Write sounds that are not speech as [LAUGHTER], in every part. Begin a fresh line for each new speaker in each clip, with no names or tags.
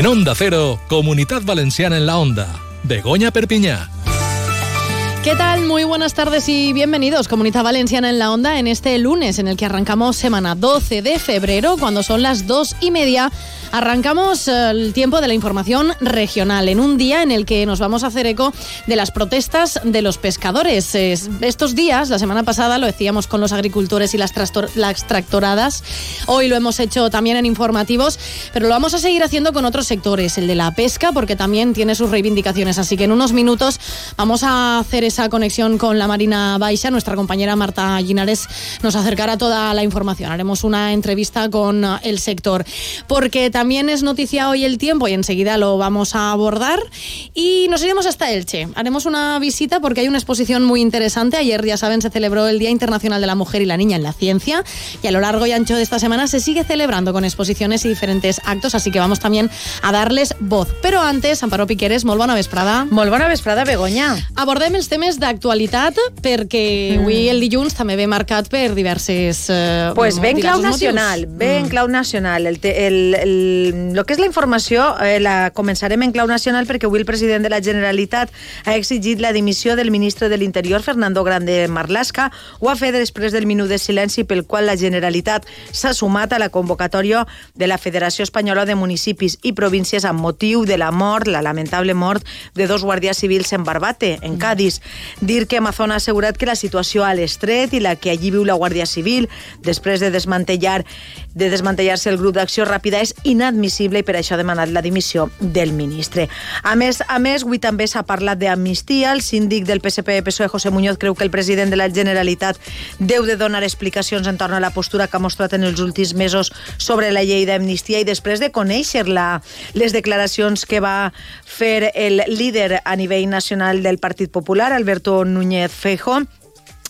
En Onda Cero, Comunidad Valenciana en la Onda. Begoña Perpiñá.
¿Qué tal? Muy buenas tardes y bienvenidos, Comunidad Valenciana en la Onda, en este lunes en el que arrancamos semana 12 de febrero, cuando son las dos y media Arrancamos eh, el tiempo de la información regional en un día en el que nos vamos a hacer eco de las protestas de los pescadores. Estos días, la semana pasada lo decíamos con los agricultores y las, las tractoradas, hoy lo hemos hecho también en informativos, pero lo vamos a seguir haciendo con otros sectores, el de la pesca, porque también tiene sus reivindicaciones. Así que en unos minutos vamos a hacer esa conexión con la Marina Baixa. Nuestra compañera Marta Ginares nos acercará toda la información. Haremos una entrevista con el sector, porque también también es noticia hoy el tiempo y enseguida lo vamos a abordar. Y nos iremos hasta Elche. Haremos una visita porque hay una exposición muy interesante. Ayer, ya saben, se celebró el Día Internacional de la Mujer y la Niña en la Ciencia. Y a lo largo y ancho de esta semana se sigue celebrando con exposiciones y diferentes actos. Así que vamos también a darles voz. Pero antes, Amparo Piqueres, molt bona vesprada.
Molt bona vesprada, Begoña.
Abordem els temes d'actualitat perquè mm. avui el dilluns també ve marcat per diverses...
Eh, pues ben clau nacional, ben mm. clau nacional. El, el, el el que és la informació eh, la començarem en clau nacional perquè avui el president de la Generalitat ha exigit la dimissió del ministre de l'Interior, Fernando Grande Marlasca. Ho ha fet després del minut de silenci pel qual la Generalitat s'ha sumat a la convocatòria de la Federació Espanyola de Municipis i Províncies amb motiu de la mort, la lamentable mort de dos guàrdies civils en Barbate, en Cádiz. Dir que Amazon ha assegurat que la situació a l'estret i la que allí viu la Guàrdia Civil després de desmantellar de desmantellar-se el grup d'acció ràpida és inadmissible i per això ha demanat la dimissió del ministre. A més, a més avui també s'ha parlat d'amnistia. El síndic del PSP-PSOE, José Muñoz, creu que el president de la Generalitat deu de donar explicacions en torno a la postura que ha mostrat en els últims mesos sobre la llei d'amnistia i després de conèixer la, les declaracions que va fer el líder a nivell nacional del Partit Popular, Alberto Núñez Feijóo,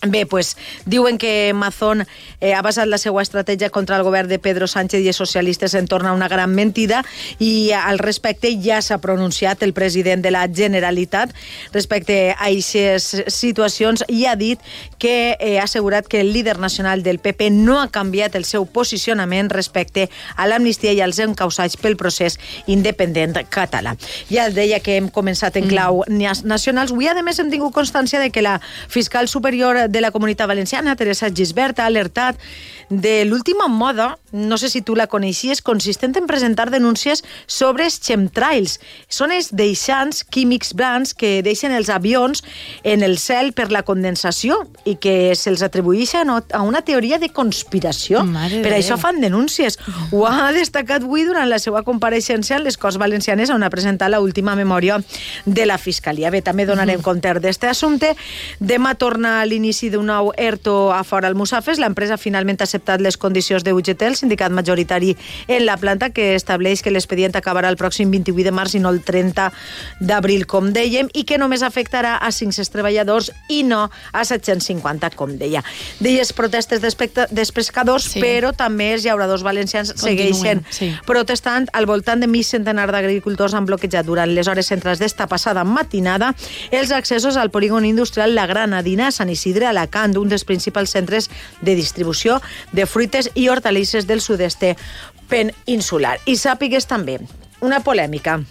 Bé, pues, diuen que Mazón eh, ha basat la seva estratègia contra el govern de Pedro Sánchez i els socialistes en torna una gran mentida i al respecte ja s'ha pronunciat el president de la Generalitat respecte a aquestes situacions i ha dit que eh, ha assegurat que el líder nacional del PP no ha canviat el seu posicionament respecte a l'amnistia i als encausats pel procés independent català. Ja el deia que hem començat en mm. clau mm. nacionals. Avui, a més, hem tingut constància de que la fiscal superior de la Comunitat Valenciana, Teresa Gisbert, ha alertat de l'última moda, no sé si tu la coneixies, consistent en presentar denúncies sobre els chemtrails. Són els deixants químics blancs que deixen els avions en el cel per la condensació i que se'ls atribueixen a una teoria de conspiració. Mare per això fan denúncies. Ho ha destacat avui durant la seva compareixença en les Corts Valencianes on ha presentat l'última memòria de la Fiscalia. Bé, també donarem mm. compte d'aquest assumpte. Demà torna a l'inici l'inici d'un nou ERTO a fora al Musafes. L'empresa finalment ha acceptat les condicions de UGT, el sindicat majoritari en la planta, que estableix que l'expedient acabarà el pròxim 28 de març i no el 30 d'abril, com dèiem, i que només afectarà a 500 treballadors i no a 750, com deia. Deies protestes dels pescadors, sí. però també els llauradors valencians Continuen, segueixen sí. protestant. Al voltant de mig centenar d'agricultors han bloquejat durant les hores centrals d'esta passada matinada els accessos al polígon industrial La Granadina a Sant Isidre Alacant, un dels principals centres de distribució de fruites i hortalisses del sud-est peninsular. I sàpigues també una polèmica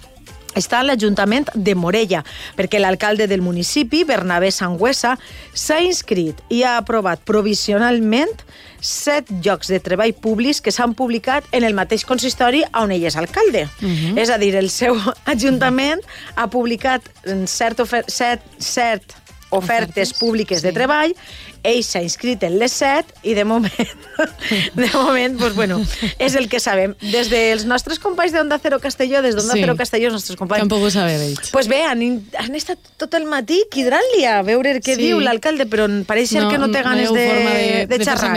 està a l'Ajuntament de Morella, perquè l'alcalde del municipi, Bernabé Sangüesa, s'ha inscrit i ha aprovat provisionalment set llocs de treball públics que s'han publicat en el mateix consistori on ell és alcalde. Uh mhm. -huh. És a dir, el seu [LAUGHS] ajuntament ha publicat cert, set, cert ofertes públiques sí. de treball ell s'ha inscrit en les 7 i de moment, [LAUGHS] de moment pues, bueno, és el que sabem. Des dels nostres companys d'Onda Cero Castelló, des d'Onda sí. Cero Castelló, els nostres companys...
Tampoc ho saber ells.
Pues bé, han, han estat tot el matí quidrant-li a veure què sí. diu l'alcalde, però pareix no, que no té ganes no de, de, de, de xerrar.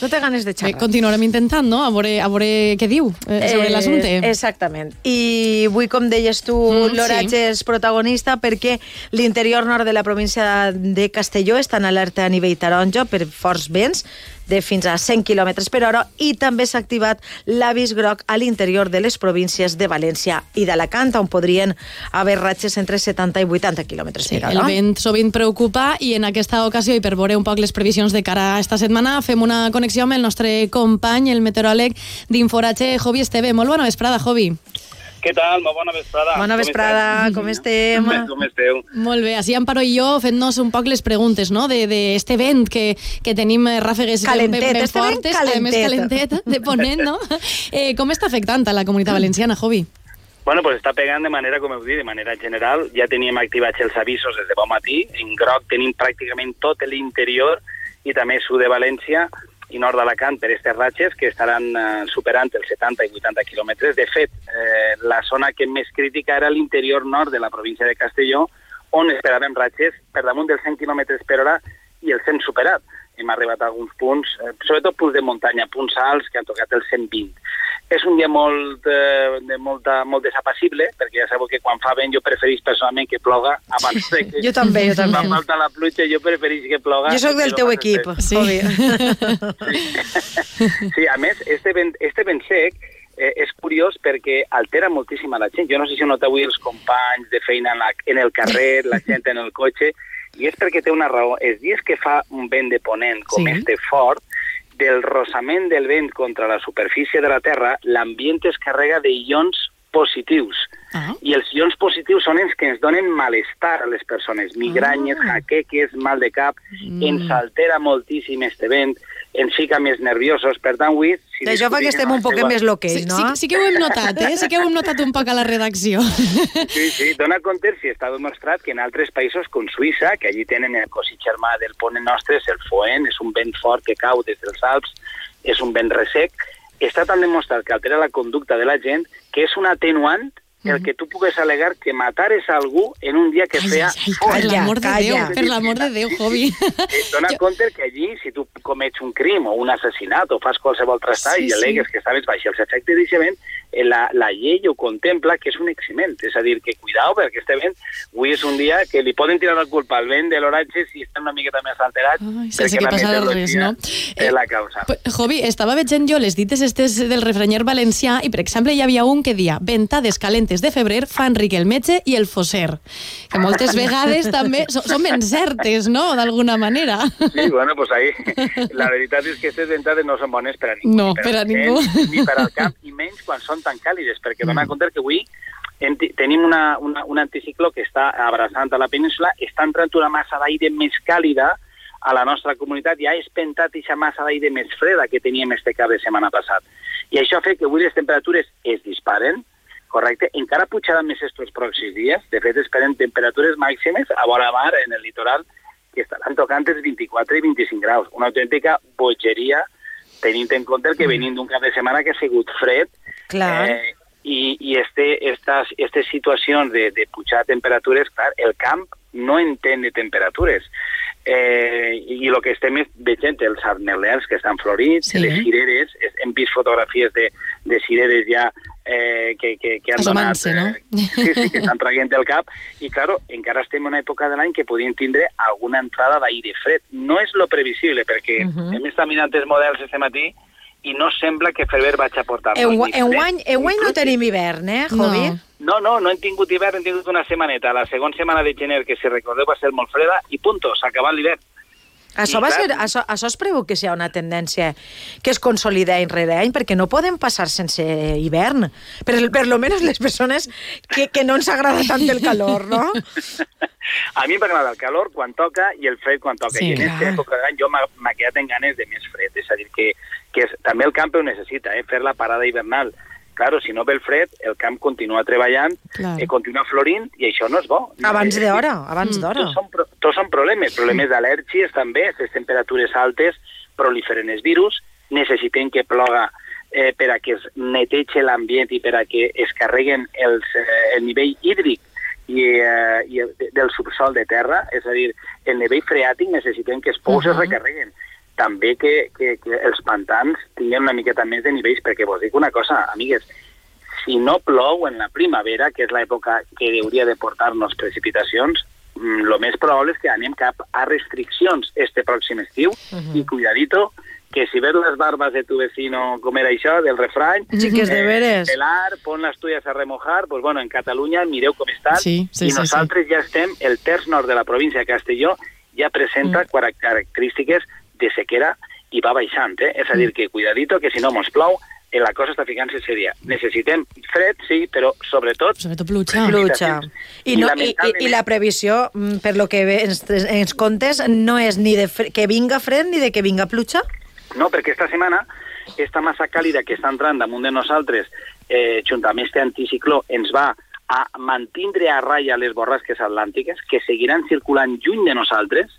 No té ganes de xerrar.
Bé, continuarem intentant, no?, a veure, a veure què diu eh, sobre eh, l'assumpte.
Exactament. I avui, com deies tu, mm, l'oratge sí. és protagonista perquè l'interior nord de la província de Castelló està en alerta a nivell taronja per forts vents de fins a 100 km per hora i també s'ha activat l'avís groc a l'interior de les províncies de València i d'Alacant, on podrien haver ratxes entre 70 i 80 km per sí, hora.
El vent sovint preocupa i en aquesta ocasió, i per veure un poc les previsions de cara a esta setmana, fem una connexió amb el nostre company, el meteoròleg d'Inforatge, Jovi Esteve. Molt bona vesprada, Jovi.
Què tal? Molt bona vesprada.
Bona vesprada, com, [LAUGHS] com estem?
Com esteu?
Molt bé, així Amparo i jo fent-nos un poc les preguntes, no?, d'este de, vent que, que tenim eh, ràfegues
calentet,
ben, ben
este
fortes,
calentet.
a més calentet, de ponent, no? [LAUGHS] Eh, com està afectant a la comunitat valenciana, Jovi?
Bueno, pues està pegant de manera, com heu dit, de manera general. Ja teníem activats els avisos des de bon matí. En groc tenim pràcticament tot l'interior i també sud de València i nord d'Alacant per aquestes ratxes que estaran eh, superant els 70 i 80 quilòmetres. De fet, eh, la zona que més crítica era l'interior nord de la província de Castelló, on esperàvem ratxes per damunt dels 100 km per hora i els hem superat. Hem arribat a alguns punts, eh, sobretot punts de muntanya, punts alts que han tocat els 120. És un dia molt, eh, de molta, molt desapassible, perquè ja sabeu que quan fa vent jo preferís personalment que ploga abans de que... [LAUGHS]
jo també, jo també.
Quan falta la pluja jo preferís que ploga...
Jo sóc del teu equip,
sí.
sí, a més, este vent, este vent sec eh, és curiós perquè altera moltíssim a la gent. Jo no sé si noteu avui els companys de feina en, la, en el carrer, la gent en el cotxe, i és perquè té una raó. Els dies que fa un vent de ponent com
Sí.
este fort, del rosament del vent contra la superfície de la Terra, l'ambient es carrega de ions positius.
Ah.
I els ions positius són els que ens donen malestar a les persones, migranyes,
Ah.
jaqueques, mal de cap,
Mm.
ens altera moltíssim este vent, ens fica més nerviosos, per tant, avui... Si
D'això fa que estem un poc més loquells,
Sí,
no?
sí, sí que ho hem notat, eh? Sí que ho hem notat un poc a la redacció.
Sí, sí, dona compte si està demostrat que en altres països com Suïssa, que allí tenen el cosí germà del ponent nostre, és el Foent, és un vent fort que cau des dels Alps, és un vent resec, està tan demostrat que altera la conducta de la gent que és un atenuant el que tu pugues alegar que matares a algú en un dia que
Ai,
feia
ai, ai,
fort.
per l'amor de
calla.
Déu, per l'amor de Déu, Jovi.
Eh, dona compte que allí, si tu comets un crim o un assassinat o fas qualsevol trastat
Sí,
i alegues
sí.
que estaves baix els efectes eh, la, la llei ho contempla que és un eximent. És a dir, que cuidao, perquè este vent avui és un dia que li poden tirar la culpa al vent de l'oratge si estan una miqueta més alterats,
Ai, sense que
la
passara res, no?
és la causa.
P- Jovi, estava veient jo les dites estes del refrenyer valencià i, per exemple, hi havia un que dia ventades calentes de febrer fan ric el metge i el fosser, que moltes [LAUGHS] vegades també són ben certes, no?, d'alguna manera.
Sí, bueno, pues ahí la veritat és que aquestes ventades no són bones per a ningú.
No,
ni
per a ningú.
Ni per al camp, i menys quan són tan càlides, perquè dona compte que avui tenim una, una, un anticicló que està abraçant a la península, està entrant una massa d'aire més càlida a la nostra comunitat i ha espentat aquesta massa d'aire més freda que teníem este cap de setmana passat. I això ha fet que avui les temperatures es disparen, correcte? Encara pujaran més estos pròxims dies. De fet, esperem temperatures màximes a vora mar en el litoral que estaran tocant els 24 i 25 graus. Una autèntica bogeria tenint en compte que venim d'un cap de setmana que ha sigut fred
Clar.
eh, i, i este, estas, estas situacions de, de pujar temperatures, clar, el camp no entén de temperatures. Eh, I el que estem és veient els arnelers que estan florits,
Sí.
les cireres, es- hem vist fotografies de, de cireres ja eh, que, que, que han donat...
Assomant-se, no?
Eh, sí, sí, que estan traient el cap. I, claro, encara estem en una època de l'any que podien tindre alguna entrada d'aire fred. No és lo previsible, perquè uh -huh. hem estat mirant els models este matí i no sembla que febrer vaig a portar-nos
Engu-
ni fred
Enguany,
ni
enguany no tenim hivern, eh, Jovi?
No.
No, no, no hem tingut hivern, hem tingut una setmaneta. La segona setmana de gener, que si recordeu va ser molt freda, i punto, s'ha acabat l'hivern.
Això, va ser, això, això es preveu que sigui una tendència que es consolida any rere any, perquè no podem passar sense hivern. Per, per lo menos les persones que, que no ens agrada tant el calor, no? [LAUGHS]
A mi m'agrada el calor quan toca i el fred quan toca.
Sí,
I en aquesta època de l'any jo m'ha quedat en ganes de més fred. És a dir, que, que és, també el camp ho necessita, eh, fer la parada hivernal. Claro, si no ve el fred, el camp continua treballant,
Clar.
eh, continua florint, i això no és bo.
Abans
Eh,
d'hora, abans
Mm.
d'hora.
Tots són, tots són problemes, problemes d'al·lèrgies també, les temperatures altes proliferen els virus, necessitem que ploga eh, per a que es netege l'ambient i per a que es carreguen els, eh, el nivell hídric i, eh, i el, del subsol de terra, és a dir, el nivell freàtic necessitem que els pous uh. -huh. es recarreguen. També que, que, que els pantans tinguin una miqueta més de nivells, perquè vos dic una cosa, amigues, si no plou en la primavera, que és l'època que hauria de portar-nos precipitacions, el més probable és que anem cap a restriccions este pròxim estiu
Mhm.
uh -huh. i cuidadito que si ves les barbas de tu vecino, com era això, del refrany,
Xiques de veres.
pelar, pon les tuyas a remojar, pues bueno, en Catalunya mireu com estan,
Sí, sí,
i
sí,
nosaltres ja estem, el terç nord de la província de Castelló ja presenta
Mm.
mm. característiques de sequera i va baixant, eh? És a dir, que cuidadito, que si no mos plou, eh, la cosa està ficant-se seria. Necessitem fred, sí, però sobretot...
Sobretot pluja.
Pluja. I, no, i, i, I la previsió, mm, per lo que ens, ens contes, no és ni de fre, que vinga fred ni de que vinga pluja?
No, perquè esta setmana, esta massa càlida que està entrant damunt de nosaltres, eh, junt amb este anticicló, ens va a mantindre a ratlla les borrasques atlàntiques, que seguiran circulant lluny de nosaltres,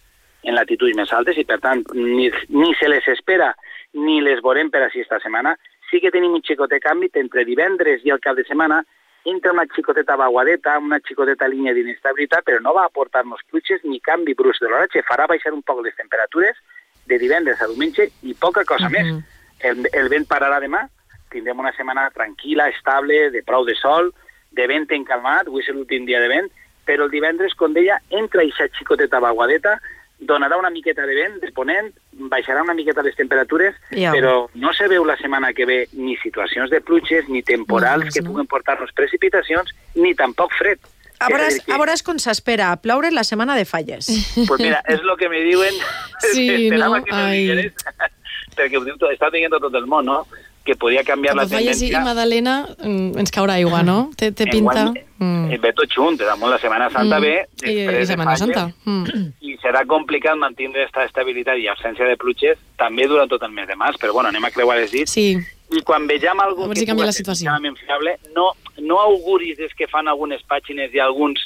en latituds més altes, i per tant ni, ni se les espera ni les veurem per així esta setmana. Sí que tenim un xicotet canvi entre divendres i el cap de setmana, entra una xicoteta vaguadeta, una xicoteta línia d'inestabilitat, però no va aportar-nos pluges ni canvi brusc de l'oratge. Farà baixar un poc les temperatures de divendres a diumenge i poca cosa uh -huh. més. El, el vent pararà demà, tindrem una setmana tranquil·la, estable, de prou de sol, de vent encalmat, avui és l'últim dia de vent, però el divendres, com deia, entra aquesta xicoteta vaguadeta, donarà una miqueta de vent, de ponent, baixarà una miqueta les temperatures,
Ja.
però no se veu la setmana que ve ni situacions de pluges, ni temporals
No,
que
no.
puguen portar-nos precipitacions, ni tampoc fred.
A veure,
que-
a veure com s'espera a ploure la setmana de falles.
Pues mira, és el que me diuen. [LAUGHS]
Sí, [LAUGHS]
Esperava
no?
que
Ai.
digueres, [LAUGHS] perquè ho diu està dient tot el món, no? Que podia canviar
Cap
la
a Falles i
tendència.
Madalena mm, ens caurà aigua, no? Té, té pinta... Mm.
Ve tot junt, damunt la Setmana Santa
Mm.
ve,
I, i Setmana
falles,
Santa. Mm.
i serà complicat mantenir aquesta estabilitat i absència de pluges també durant tot el mes de març, però bueno, anem a creuar els dits.
Sí,
I quan vegem algú que puga
la situació.
fiable, no, no auguris des que fan algunes pàgines i alguns,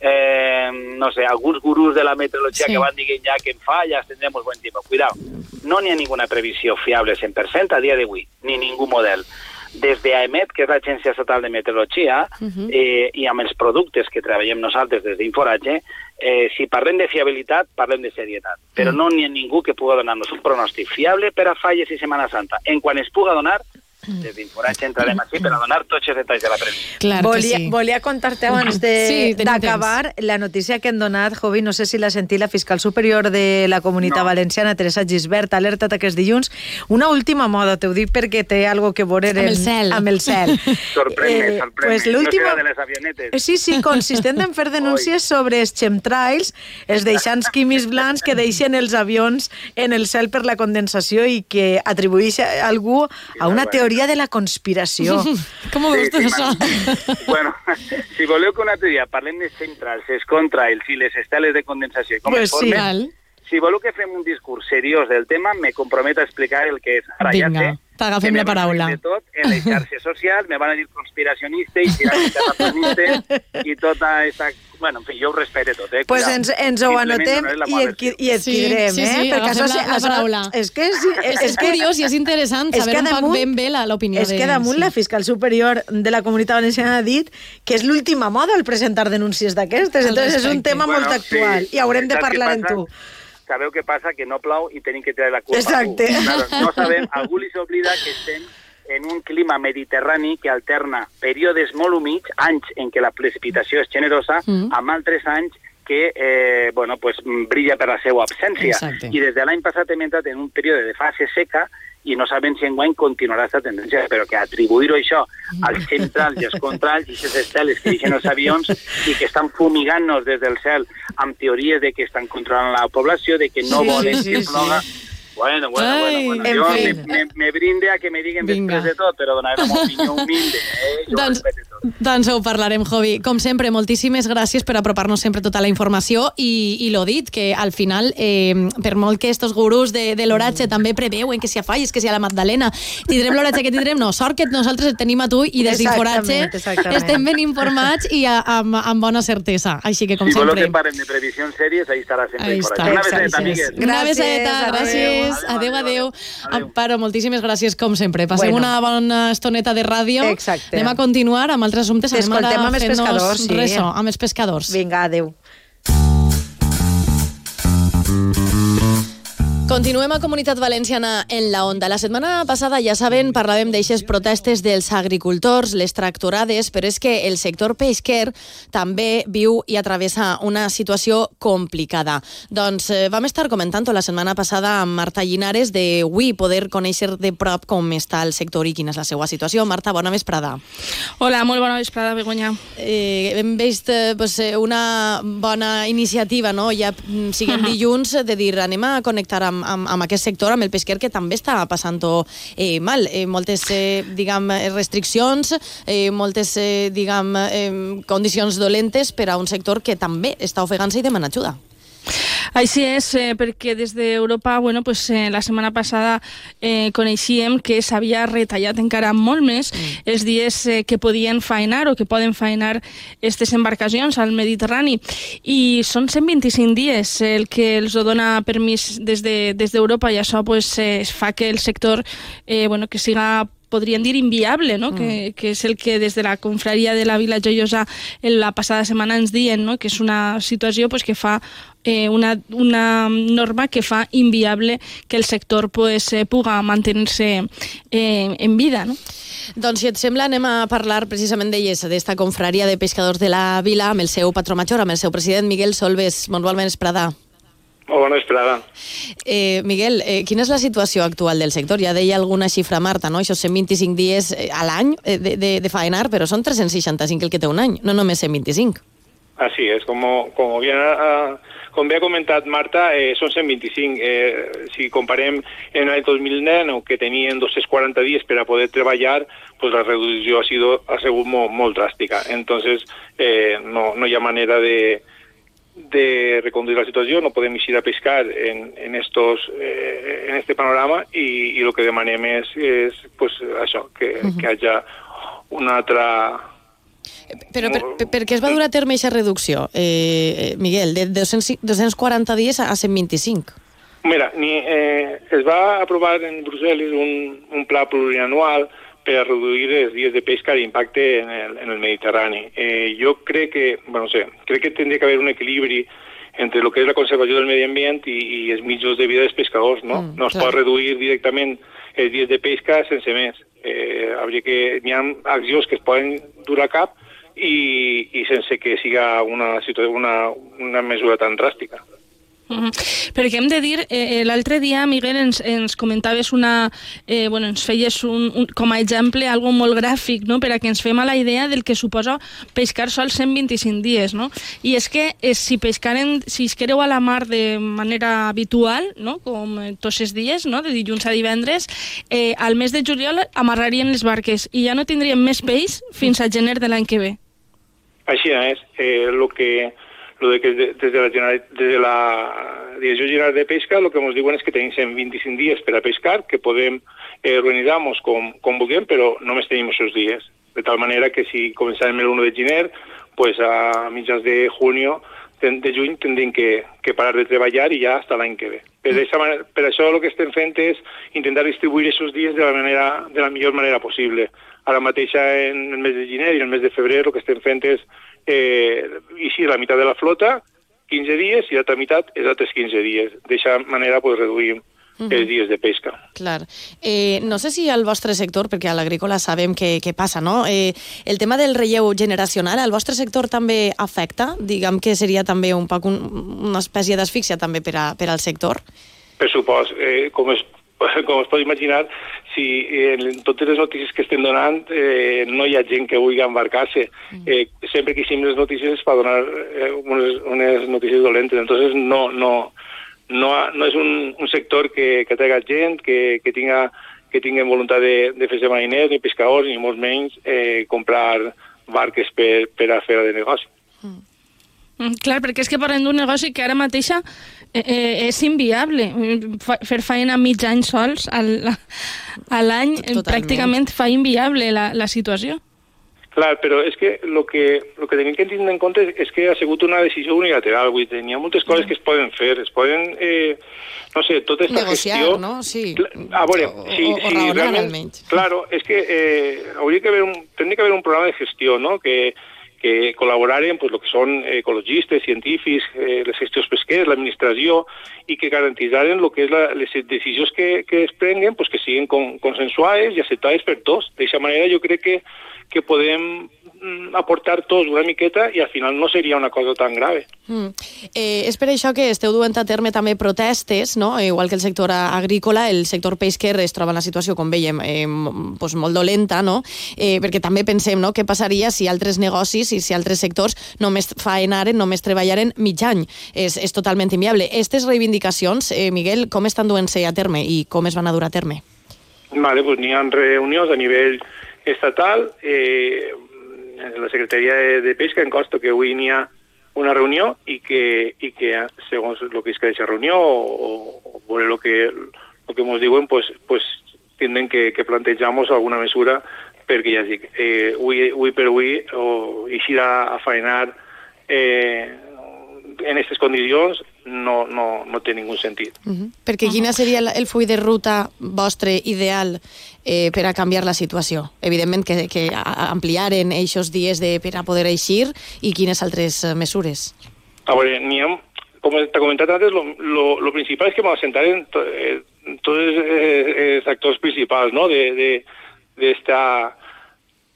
eh, no sé, alguns gurús de la meteorologia
Sí.
que van dient ja que en fallas tendremos buen tiempo. Cuidado, no n'hi ha ninguna previsió fiable 100% a dia d'avui, ni ningú model. Des de AEMET, que és l'Agència Estatal de Meteorologia, uh
Mhm.
-huh. eh, i amb els productes que treballem nosaltres des d'Inforatge, eh, si parlem de fiabilitat, parlem de serietat. Però no n'hi ha ningú que pugui donar-nos un pronòstic fiable per a falles i Setmana Santa. En quan es puga donar, des d'Inforatge entrarem així per a donar tots els detalls de la previsió.
clar
volia,
sí.
volia contar-te abans de-
Sí,
d'acabar la notícia que hem donat, Jovi, no sé si la sentí la fiscal superior de la Comunitat
No.
Valenciana, Teresa Gisbert, ha alertat aquest dilluns. Una última moda, t'ho dic perquè té algo que veure
Amb el cel.
Amb el cel. [LAUGHS]
Sorprèn-me, sorprèn-me.
pues
no
l'última...
serà de les avionetes.
Eh, Sí, sí, consistent en fer [LAUGHS] denúncies sobre els chemtrails, els deixants químics blancs que deixen els avions en el cel per la condensació i que atribueix a algú a una teoria de la conspiració.
Com ho veus tu, això?
bueno, [LAUGHS] si voleu que un altre dia parlem de centrals, els contrails i les esteles de condensació i com
Pues
es
sí.
formen,
Val.
si voleu que fem un discurs seriós del tema, me comprometo a explicar el que és. Ara
Vinga,
ja sé
t'agafem
que
la paraula.
De tot, en les xarxes socials me van a dir conspiracionista i terraplanista [LAUGHS] i tota esta... Bueno, en fi, jo ho respecte tot, eh?
pues ens, ens ho anotem
la
i,
versió.
i adquirirem,
Sí, sí, sí,
eh? Perquè
agafem
això,
la- la paraula.
És que és, [LAUGHS] és,
És, curiós i és interessant
és
saber
que
un poc ben bé la- l'opinió
És que damunt
sí.
la fiscal superior de la Comunitat Valenciana ha dit que és l'última moda el presentar denúncies d'aquestes. Entonces és un tema molt actual i haurem de parlar amb tu.
Sabeu què passa? Que no plou i tenim que tirar la culpa
Exacte.
a algú. Claro, no sabem, algú li s'oblida que estem en un clima mediterrani que alterna períodes molt humits, anys en què la precipitació és generosa,
Mm.
amb altres anys que eh, bueno, pues, brilla per la seva absència.
Exacte.
I des de l'any passat hem entrat en un període de fase seca i no sabem si enguany continuarà aquesta tendència, però que atribuir-ho això als centrals i als contrals i aquestes esteles que deixen els avions i que estan fumigant-nos des del cel amb teories de que estan controlant la població, de que no
Sí,
volen
sí,
que
sí.
ploga... Bueno, bueno,
Ai,
bueno,
en
bueno. Jo me, me, me brinde a que me diguen
Vinga.
després de tot, però donaré una opinió humilde. Eh? Jo
Doncs. Doncs ho parlarem, Jovi. Com sempre, moltíssimes gràcies per apropar-nos sempre tota la informació i, i lo dit, que al final, eh, per molt que estos gurús de, de l'oratge també preveuen que si a falles, que si a la Magdalena, tindrem l'oratge que tindrem, no, sort que nosaltres et tenim a tu i des d'Inforatge estem ben informats i a, amb, amb bona certesa. Així que, com
si voleu
sempre...
que parem de previsions sèries, ahí estarà sempre
Ahí està.
Una beseta, amigues.
Gràcies,
Una besadeta,
adéu.
gràcies.
Adéu,
Adéu. Amparo, moltíssimes gràcies, com sempre. Passem
Bueno.
una bona estoneta de ràdio.
Exacte.
Anem a continuar amb altres assumptes. Anem
T'escoltem amb els pescadors, sí.
Reso, amb els pescadors.
Vinga, adeu.
Continuem a Comunitat Valenciana en la onda. La setmana passada, ja saben, parlàvem d'eixes protestes dels agricultors, les tractorades, però és que el sector pesquer també viu i atravessa una situació complicada. Doncs eh, vam estar comentant-ho la setmana passada amb Marta Llinares de WI, poder conèixer de prop com està el sector i quina és la seva situació. Marta, bona vesprada.
Hola, molt bona vesprada, Begoña.
Eh, hem vist eh, pues, eh, una bona iniciativa, no? ja mm, siguem dilluns, de dir anem a connectar amb, amb, amb, amb aquest sector, amb el pesquer, que també està passant-ho eh, mal. Eh, moltes, eh, diguem, restriccions, eh, moltes, eh, diguem, eh, condicions dolentes per a un sector que també està ofegant-se i demana ajuda.
Així és, eh, perquè des d'Europa, bueno, pues, eh, la setmana passada eh, coneixíem que s'havia retallat encara molt més mm. els dies eh, que podien faenar o que poden faenar aquestes embarcacions al Mediterrani. I són 125 dies el que els dona permís des d'Europa de, des i això pues, eh, fa que el sector eh, bueno, que siga podríem dir inviable, no? Mm. que, que és el que des de la confraria de la Vila Joiosa en la passada setmana ens diuen, no? que és una situació pues, que fa eh, una, una norma que fa inviable que el sector pues, eh, puga mantenir-se eh, en vida. No?
Doncs si et sembla anem a parlar precisament d'elles, d'esta confraria de pescadors de la Vila amb el seu patró major, amb el seu president Miguel Solves. Molt bon Esprada.
Molt bona esperada.
Eh, Miguel, eh, quina és la situació actual del sector? Ja deia alguna xifra, Marta, no? Això 125 dies eh, a l'any eh, de, de, de faenar, però són 365 el que té un any, no només 125.
Así es, como, como bien uh, com bé ha comentat Marta, eh, són 125. Eh, si comparem en l'any 2009, que tenien 240 dies per a poder treballar, pues la reducció ha, sido, ha sigut molt, molt dràstica. Entonces, eh, no, no hi ha manera de, de reconduir la situació, no podem eixir a pescar en, en, estos, eh, en este panorama i, i el que demanem és, és pues, això, que, uh -huh. que hi hagi una altra...
Però per, per, per què es va dur a terme aquesta reducció, eh, Miguel, de 200, 240 dies a 125?
Mira, ni, eh, es va aprovar en Brussel·les un, un pla plurianual per reduir els dies de pesca d'impacte en, el, en el Mediterrani. Eh, jo crec que, bueno, no sé, crec que tindria que haver un equilibri entre el que és la conservació del medi ambient i, i els mitjos de vida dels pescadors, no? Mm, no es clar. pot reduir directament els dies de pesca sense més. Eh, hauria que... Hi ha accions que es poden dur a cap i, i sense que siga una, una, una mesura tan dràstica.
Uh -huh. Perquè hem de dir, eh, eh, l'altre dia, Miguel, ens, ens comentaves una... Eh, bueno, ens feies un, un, com a exemple algo molt gràfic, no?, per a que ens fem a la idea del que suposa pescar sols 125 dies, no? I és que eh, si pescaren, si quereu a la mar de manera habitual, no?, com eh, tots els dies, no?, de dilluns a divendres, eh, al mes de juliol amarrarien les barques i ja no tindríem més peix fins a gener de l'any que ve.
Així és. Eh, lo que lo de que des de la, General, des de la Direcció General de Pesca el que ens diuen és que tenim 125 dies per a pescar, que podem eh, organitzar-nos com, com vulguem, però només tenim aquests dies. De tal manera que si començarem el 1 de gener, pues a mitjans de junio de juny tindrem que, que parar de treballar i ja hasta l'any que ve. Per, esa manera, per això el que estem fent és intentar distribuir aquests dies de la, manera, de la millor manera possible. Ara mateix en el mes de gener i en el mes de febrer el que estem fent és eh, eixir la meitat de la flota, 15 dies, i l'altra meitat és altres 15 dies. D'aquesta manera pues, reduïm uh -huh. els dies de pesca.
Clar. Eh, no sé si al vostre sector, perquè a l'agrícola sabem què, què passa, no? Eh, el tema del relleu generacional, al vostre sector també afecta? Diguem que seria també un poc un, una espècie d'asfíxia també per, a, per al sector?
Per supost. Eh, com es com es pot imaginar, si en totes les notícies que estem donant eh, no hi ha gent que vulgui embarcar-se. Mm. Eh, sempre que hicim les notícies per donar eh, unes, unes notícies dolentes. Entonces no, no, no, no és un, un sector que, que traiga gent, que, que tinga que tinguin voluntat de, de fer-se mariners, ni pescadors, ni molt menys eh, comprar barques per, per a fer de negoci. Mm.
Mm, clar, perquè és que parlem d'un negoci que ara mateixa eh, eh, és inviable. Fa, fer feina mig any sols al, a l'any pràcticament fa inviable la, la situació.
Clar, però és que el que, lo que tenim que tindre en compte és que ha sigut una decisió unilateral. Vull dir, hi ha moltes coses que es poden fer. Es poden, eh, no sé, tota aquesta
Negociar,
gestió...
no? Sí.
A veure, o, si, o, o si realment... Almenys. Claro, és que eh, hauria que haver un, tindria que haver un programa de gestió, no?, que que col·laboraren pues, el que són ecologistes, científics, eh, les gestions pesqueres, l'administració, i que garantissaren el que és la, les decisions que, que es prenguen pues, que siguin con, consensuades i acceptades per tots. D'aquesta manera jo crec que, que podem aportar tots una miqueta i al final no seria una cosa tan grave. Mm.
Eh, és per això que esteu duent a terme també protestes, no? igual que el sector agrícola, el sector pesquer es troba en la situació, com veiem, eh, pues molt dolenta, no? eh, perquè també pensem no? què passaria si altres negocis i si altres sectors només faenaren, només treballaren mig any. És, és totalment inviable. Aquestes reivindicacions, eh, Miguel, com estan duent-se a terme i com es van a dur a terme?
Vale, pues n'hi ha reunions a nivell estatal. Eh, la Secretaria de, de Pesca en consta que avui n'hi ha una reunió i que, i que segons el que és que d'aquesta reunió o, o veure el que, el que ens diuen, pues, pues tindrem que, que plantejar-nos alguna mesura perquè ja dic, eh, avui, avui per avui o eixir a, a faenar eh, en aquestes condicions no, no, no té ningú sentit. Uh
-huh. Perquè quina seria el full de ruta vostre ideal eh, per a canviar la situació? Evidentment que, que ampliaren aquests dies de, per a poder eixir i quines altres eh, mesures?
A veure, n'hi ha, com t'he comentat antes, lo, principal és que m'assentaren to, eh, tots eh, els actors principals no? de, de, d'esta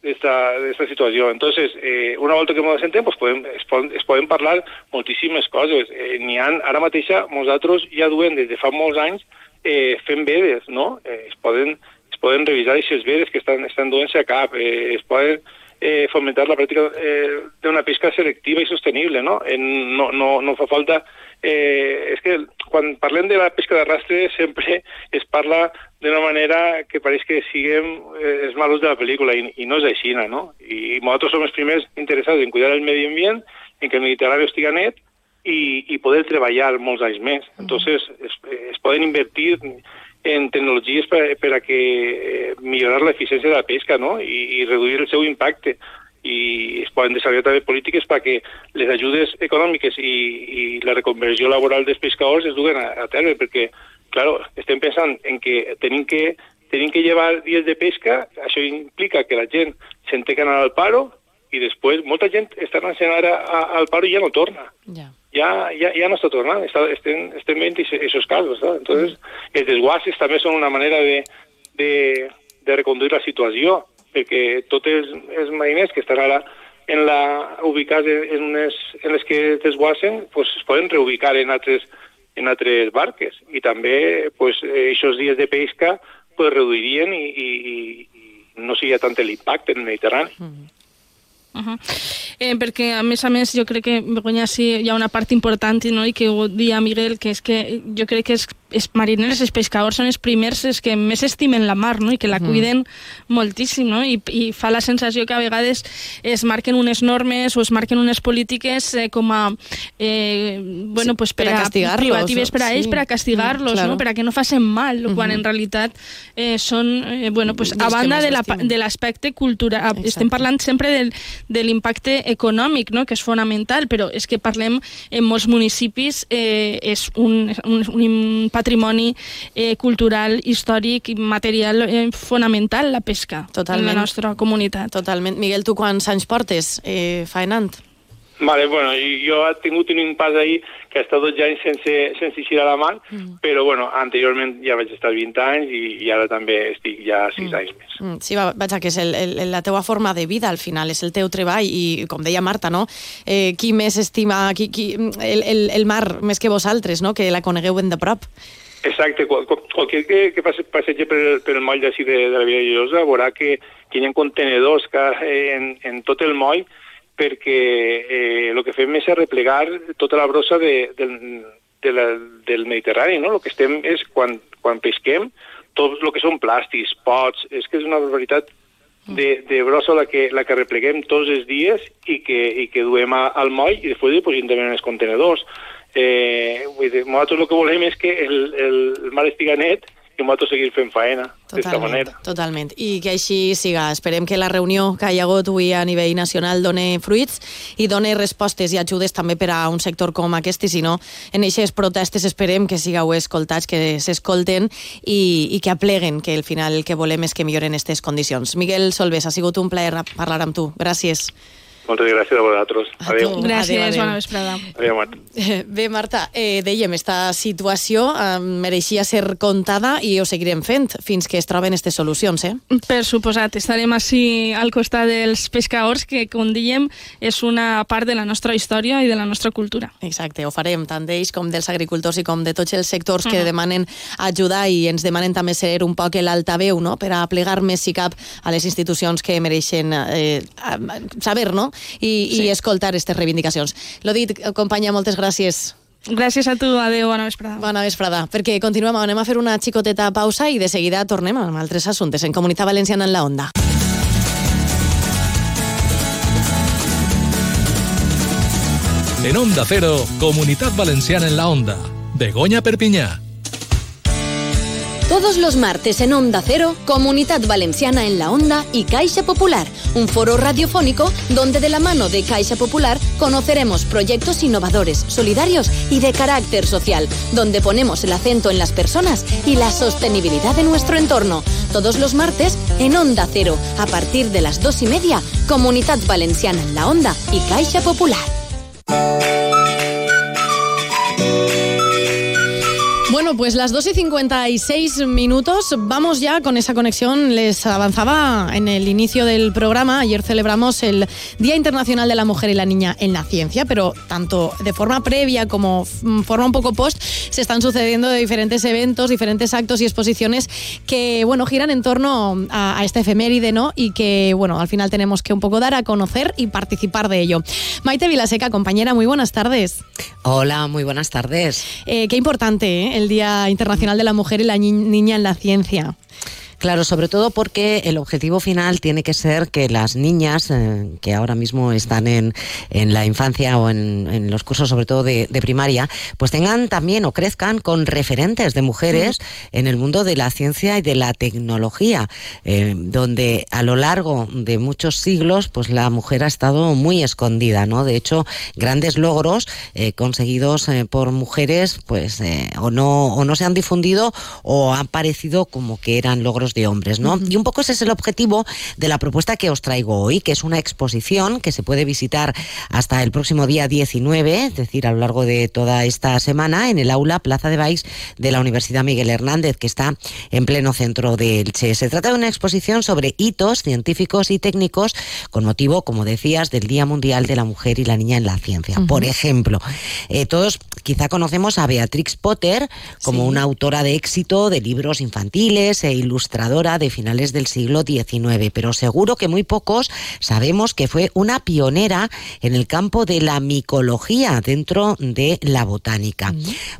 esta, esta situació. Entonces, eh, una volta que ens sentem, pues podem, es, poden, es poden parlar moltíssimes coses. Eh, n'hi ha, ara mateixa, nosaltres ja duem des de fa molts anys eh, fent vedes, no? Eh, es, poden, es poden revisar aquestes vedes que estan, estan duent-se a cap, eh, es poden eh, fomentar la pràctica eh, d'una pesca selectiva i sostenible, no? En, no, no, no fa falta... Eh, és que quan parlem de la pesca d'arrastre sempre es parla d'una manera que pareix que siguem eh, els malos de la pel·lícula i, i no és així, no? I nosaltres som els primers interessats en cuidar el medi ambient, en que el Mediterrani estigui net i, i poder treballar molts anys més. Entonces, es, es poden invertir en tecnologies per, per a que eh, millorar l'eficiència de la pesca no? I, i reduir el seu impacte i es poden desarrollar també polítiques perquè les ajudes econòmiques i, i la reconversió laboral dels pescadors es duguen a, a terme, perquè claro, estem pensant en que tenim que tenim que llevar dies de pesca, això implica que la gent se'n té que anar al paro i després molta gent està anant ara al paro i ja no torna. Ja. Ja, ja, ja no està tornant, està, estem, estem veient aquests casos. ¿no? Entonces, mm. els desguasses també són una manera de, de, de reconduir la situació, perquè tots els, els mariners que estan ara en la, ubicats en, unes, en les que desguassen pues, es poden reubicar en altres en altres barques i també pues, aquests dies de pesca pues, reduirien i, i, i no seria tant l'impacte en el Mediterrani. Mm -hmm.
Uh -huh. eh, perquè, a més a més, jo crec que Begoña sí hi ha una part important no? i que ho dia Miguel, que és que jo crec que és els mariners, els pescadors són els primers els que més estimen la mar no? i que la cuiden mm. moltíssim no? I, i fa la sensació que a vegades es marquen unes normes o es marquen unes polítiques eh, com a eh, bueno,
sí,
pues per, per a, a privatives per a ells, sí. per a castigar-los, mm, claro. no? per a que no facin mal, mm -hmm. quan en realitat eh, són, eh, bueno, pues, a banda de l'aspecte cultural, Exacte. estem parlant sempre del, de l'impacte econòmic, no? que és fonamental, però és que parlem en molts municipis eh, és un, un, un patrimoni eh, cultural, històric i material eh, fonamental, la pesca Totalment. en la nostra comunitat.
Totalment. Miguel, tu quants anys portes eh, faenant?
Vale, bueno, jo he tingut un impàs ahir que ha estat 12 anys sense, sense eixir a la mar, mm. però bueno, anteriorment ja vaig estar 20 anys i, i ara també estic ja 6 mm. anys més.
Mm. Sí, vaja, que és el, el, la teua forma de vida al final, és el teu treball i, com deia Marta, no? Eh, qui més estima qui, qui, el, el, el mar més que vosaltres, no? que la conegueu ben de prop?
Exacte, qual, qualsevol que, que passegi per, per el moll d'ací de, de la Via Llosa veurà que, que hi ha contenedors que, en, en tot el moll perquè eh, que fem és arreplegar tota la brossa de, del, de la, del Mediterrani, no? El que estem és, quan, quan pesquem, tot el que són plàstics, pots, és que és una barbaritat de, de brossa la que, la que repleguem tots els dies i que, i que duem a, al moll i després dipositem també en els contenedors. Eh, dir, nosaltres el que volem és que el, el, el mar estiga net i nosaltres seguir fent faena d'aquesta manera.
Totalment, i que així siga. Esperem que la reunió que hi ha hagut avui a nivell nacional done fruits i done respostes i ajudes també per a un sector com aquest, i si no, en aquestes protestes esperem que sigueu escoltats, que s'escolten i, i que apleguen, que al final el que volem és que milloren aquestes condicions. Miguel Solves, ha sigut un plaer parlar amb tu. Gràcies.
Moltes gràcies a vosaltres.
A
Adéu.
Gràcies,
Adéu, adéu.
bona vesprada.
Adéu, Marta.
Eh, [LAUGHS] Bé, Marta, eh, dèiem, esta situació eh, mereixia ser contada i ho seguirem fent fins que es troben aquestes solucions, eh?
Per suposat, estarem així al costat dels pescadors, que, com dèiem, és una part de la nostra història i de la nostra cultura.
Exacte, ho farem tant d'ells com dels agricultors i com de tots els sectors que demanen ajudar i ens demanen també ser un poc l'altaveu, no?, per a plegar més si cap a les institucions que mereixen eh, saber, no?, i, sí. i escoltar aquestes reivindicacions. Lo dit, companya, moltes gràcies.
Gràcies a tu, adeu, bona vesprada.
Bona vesprada, perquè continuem, anem a fer una xicoteta pausa i de seguida tornem amb altres assumptes en Comunitat Valenciana en la Onda.
En Onda Cero, Comunidad Valenciana en la Onda. Begoña Perpiñá.
Todos los martes en Onda Cero, Comunidad Valenciana en la Onda y Caixa Popular, un foro radiofónico donde de la mano de Caixa Popular conoceremos proyectos innovadores, solidarios y de carácter social, donde ponemos el acento en las personas y la sostenibilidad de nuestro entorno. Todos los martes en Onda Cero, a partir de las dos y media, Comunidad Valenciana en la Onda y Caixa Popular.
Bueno, pues las 2 y 56 minutos, vamos ya con esa conexión. Les avanzaba en el inicio del programa. Ayer celebramos el Día Internacional de la Mujer y la Niña en la Ciencia, pero tanto de forma previa como mm, forma un poco post, se están sucediendo diferentes eventos, diferentes actos y exposiciones que, bueno, giran en torno a, a esta efeméride, ¿no? Y que, bueno, al final tenemos que un poco dar a conocer y participar de ello. Maite Vilaseca, compañera, muy buenas tardes.
Hola, muy buenas tardes.
Eh, qué importante ¿eh? el Día Internacional de la Mujer y la Ni- Niña en la Ciencia.
Claro, sobre todo porque el objetivo final tiene que ser que las niñas eh, que ahora mismo están en, en la infancia o en, en los cursos sobre todo de, de primaria, pues tengan también o crezcan con referentes de mujeres en el mundo de la ciencia y de la tecnología, eh, donde a lo largo de muchos siglos pues la mujer ha estado muy escondida, ¿no? De hecho, grandes logros eh, conseguidos eh, por mujeres pues o no o no se han difundido o han parecido como que eran logros de hombres, ¿no? Y un poco ese es el objetivo de la propuesta que os traigo hoy, que es una exposición que se puede visitar hasta el próximo día 19, es decir, a lo largo de toda esta semana, en el aula Plaza de Baix de la Universidad Miguel Hernández, que está en pleno centro de Elche. Se trata de una exposición sobre hitos científicos y técnicos con motivo, como decías, del Día Mundial de la Mujer y la Niña en la Ciencia. Por ejemplo, eh, todos quizá conocemos a Beatrix Potter como
Sí.
una autora de éxito de libros infantiles e ilustradora de finales del siglo XIX, pero seguro que muy pocos sabemos que fue una pionera en el campo de la micología dentro de la botánica.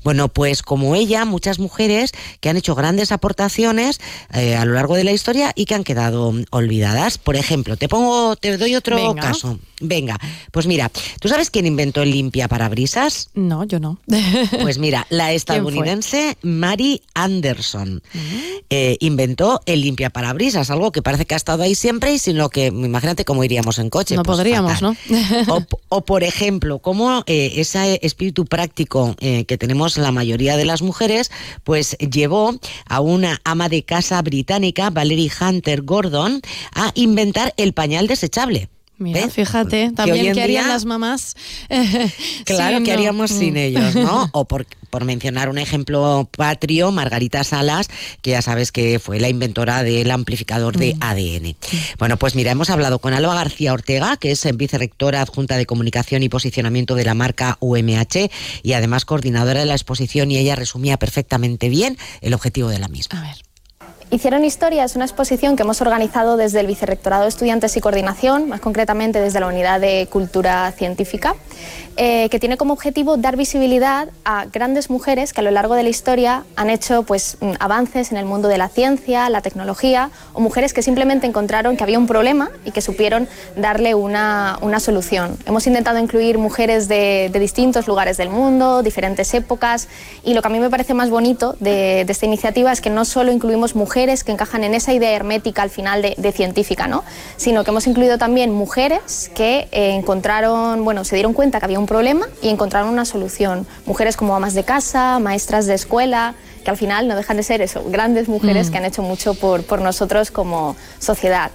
Bueno, pues como ella, muchas mujeres que han hecho grandes aportaciones eh, a lo largo de la historia y que han quedado olvidadas. Por ejemplo, te pongo, te doy otro
Venga.
caso. Venga, pues mira, ¿tú sabes quién inventó el limpia parabrisas?
No, yo no. [LAUGHS]
Pues mira, la estadounidense Mary Anderson eh, inventó el limpiaparabrisas, algo que parece que ha estado ahí siempre y sin lo que, imagínate cómo iríamos en coche.
No
pues
podríamos,
fatal.
¿no? [LAUGHS]
O, o, por ejemplo, cómo eh, ese espíritu práctico eh, que tenemos la mayoría de las mujeres, pues llevó a una ama de casa británica, Valerie Hunter Gordon, a inventar el pañal desechable.
Mira,
¿Ves?
fíjate, también qué harían
día-
las mamás. [LAUGHS]
Claro,
Sí,
¿qué
no.
haríamos sin
Mm.
ellos, no? [LAUGHS] O por, por mencionar un ejemplo patrio, Margarita Salas, que ya sabes que fue la inventora del amplificador de ADN. Bueno, pues mira, hemos hablado con Alba García Ortega, que es vicerectora adjunta de comunicación y posicionamiento de la marca UMH y además coordinadora de la exposición y ella resumía perfectamente bien el objetivo de la misma.
A ver.
Hicieron Historia es una exposición que hemos organizado desde el Vicerrectorado de Estudiantes y Coordinación, más concretamente desde la Unidad de Cultura Científica, eh, que tiene como objetivo dar visibilidad a grandes mujeres que a lo largo de la historia han hecho pues, mm, avances en el mundo de la ciencia, la tecnología, o mujeres que simplemente encontraron que había un problema y que supieron darle una, una solución. Hemos intentado incluir mujeres de, de distintos lugares del mundo, diferentes épocas, y lo que a mí me parece más bonito de, de esta iniciativa es que no solo incluimos mujeres que encajan en esa idea hermética al final de, de científica, ¿no? sino que hemos incluido también mujeres que eh, encontraron, bueno, se dieron cuenta que había un problema y encontraron una solución. Mujeres como amas de casa, maestras de escuela, que al final no dejan de ser eso, grandes mujeres mm. que han hecho mucho por, por nosotros como sociedad.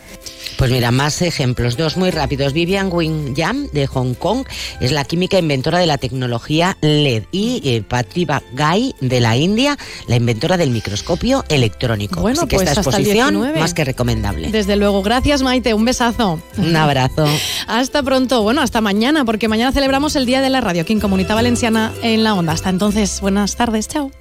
Pues mira, más ejemplos, dos muy rápidos. Vivian Wing Yam de Hong Kong es la química inventora de la tecnología LED y eh, Patriba Gai de la India, la inventora del microscopio electrónico. Bueno, Así que pues esta exposición más que recomendable.
Desde luego, gracias Maite, un besazo.
Un abrazo. [LAUGHS]
hasta pronto, bueno, hasta mañana, porque mañana celebramos el Día de la Radio aquí en Comunidad Valenciana en la Onda. Hasta entonces, buenas tardes, chao.